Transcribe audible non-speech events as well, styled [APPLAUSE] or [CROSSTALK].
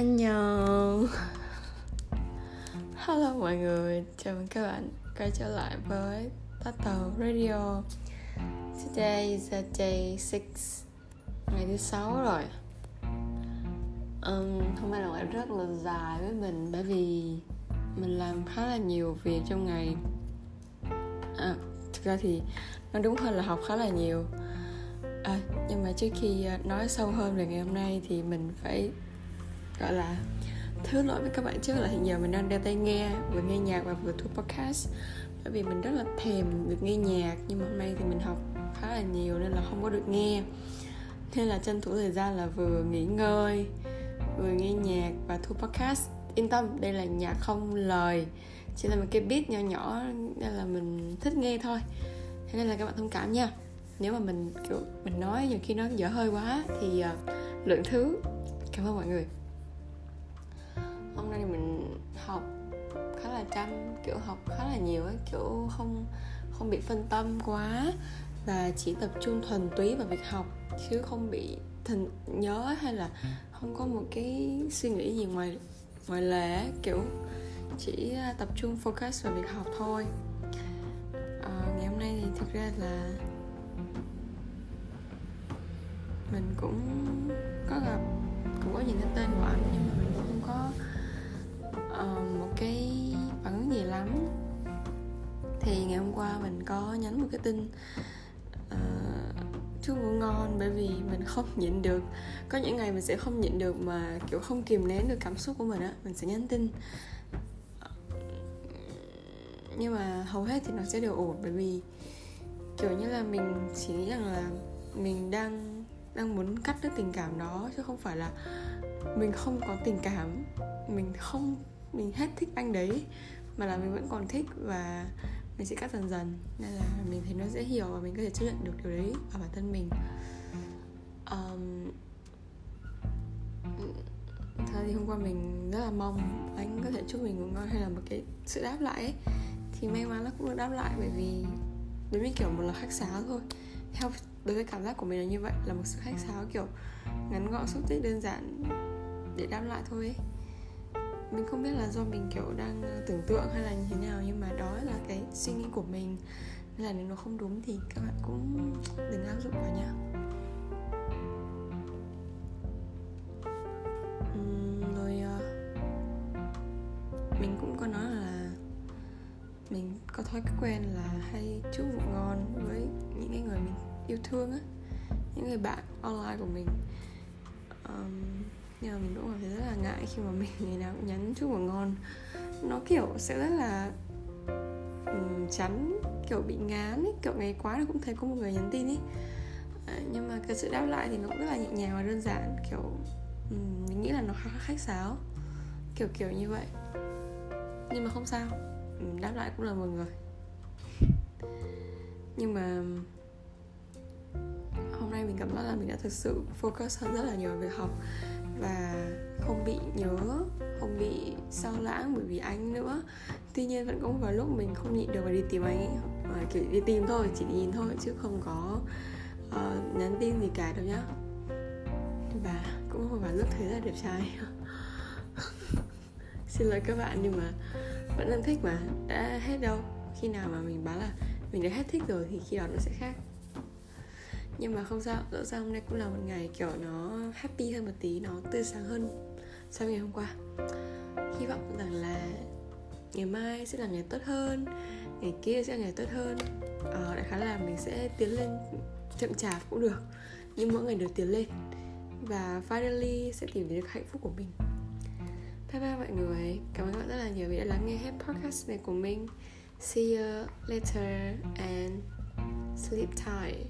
Anh nhờ Hello mọi người, chào mừng các bạn quay trở lại với tato Radio. Today is a day 6 Ngày thứ sáu rồi. Um, Hôm nay là ngày rất là dài với mình Bởi vì mình làm khá là nhiều việc trong ngày. À, Thực ra thì nó đúng hơn là học khá là nhiều. À, Nhưng mà trước khi à, nói sâu hơn về ngày hôm nay Thì mình phải gọi là thứ lỗi với các bạn trước là hiện giờ mình đang đeo tai nghe vừa nghe nhạc và vừa thu podcast. Bởi vì mình rất là thèm được nghe nhạc nhưng mà hôm nay thì mình học khá là nhiều nên là không có được nghe. Nên là tranh thủ thời gian là vừa nghỉ ngơi vừa nghe nhạc và thu podcast. Yên tâm đây là nhạc không lời chỉ là một cái beat nhỏ nhỏ nên là mình thích nghe thôi. Thế nên là các bạn thông cảm nha. Nếu mà mình kiểu mình nói nhiều khi nó dở hơi quá thì uh, lượng thứ. Cảm ơn mọi người hôm nay mình học khá là chăm kiểu học khá là nhiều ấy kiểu không không bị phân tâm quá và chỉ tập trung thuần túy vào việc học chứ không bị thần nhớ hay là không có một cái suy nghĩ gì ngoài ngoài lề ấy, kiểu chỉ à, tập trung focus vào việc học thôi. À, ngày hôm nay thì thực ra là mình cũng có gặp cũng có nhìn thấy tên của anh nhưng mà mình nhắn một cái tin uh, chúc ngủ ngon bởi vì mình không [LAUGHS] nhịn được. Có những ngày mình sẽ không nhịn được mà kiểu không kìm nén được cảm xúc của mình á mình sẽ nhắn tin. Nhưng mà hầu hết thì nó sẽ đều ổn bởi vì kiểu như là mình chỉ nghĩ rằng là mình đang đang muốn cắt đứt tình cảm đó chứ không phải là mình không có tình cảm. Mình không mình hết thích anh đấy mà là mình vẫn còn thích và mình sẽ cắt dần dần nên là mình thấy nó dễ hiểu và mình có thể chấp nhận được điều đấy ở bản thân mình. Um, thật thì hôm qua mình rất là mong anh có thể chúc mình ngủ ngon hay là một cái sự đáp lại ấy. Thì may mắn nó cũng được đáp lại bởi vì đối với kiểu một là khách sáo thôi. Theo đối với cảm giác của mình là như vậy là một sự khách sáo kiểu ngắn gọn xúc tích đơn giản để đáp lại thôi ấy mình không biết là do mình kiểu đang ờ, tưởng tượng hay là như thế nào nhưng mà đó là cái suy nghĩ của mình. Nên là nếu nó không đúng thì các bạn cũng đừng áp dụng vào nhá. Uhm, rồi ờ, mình cũng có nói là mình có thói quen là hay chúc ngủ ngon với những cái người mình yêu thương á những người bạn online của mình. Um, nhưng mà mình cũng cảm thấy rất là ngại khi mà mình [LAUGHS] ngày nào cũng nhắn chúc ngủ ngon. Nó kiểu sẽ rất là um, chắn kiểu bị ngán ấy. Kiểu ngày quá là cũng thấy có một người nhắn tin ấy. À, nhưng mà cái sự đáp lại thì nó cũng rất là nhẹ nhàng và đơn giản. Kiểu um, mình nghĩ là nó khá khách sáo. Kiểu kiểu như vậy. Nhưng mà không sao. Um, đáp lại cũng là một người. Nhưng mà hôm nay mình cảm giác là mình đã thực sự focus hơn rất là nhiều về việc học và không bị nhớ không bị sao lãng bởi vì anh nữa. Tuy nhiên vẫn có một vài lúc mình không nhịn được và đi tìm anh ấy à, kiểu đi tìm thôi chỉ nhìn thôi chứ không có uh, nhắn tin gì cả đâu nhá. Và cũng một vài lúc thấy là đẹp trai. [LAUGHS] Xin lỗi các bạn nhưng mà vẫn đang thích mà đã hết đâu. Khi nào mà mình báo là mình đã hết thích rồi thì khi đó nó sẽ khác nhưng mà không sao dẫu sao hôm nay cũng là một ngày kiểu nó happy hơn một tí nó tươi sáng hơn so với ngày hôm qua. Hy vọng rằng là ngày mai sẽ là ngày tốt hơn ngày kia sẽ là ngày tốt hơn. Ờ, đại khái là mình sẽ tiến lên chậm chạp cũng được nhưng mỗi ngày đều tiến lên. Và finally sẽ tìm được hạnh phúc của mình. Bye bye mọi người cảm ơn các bạn rất là nhiều vì đã lắng nghe hết podcast này của mình. See you later and sleep tight.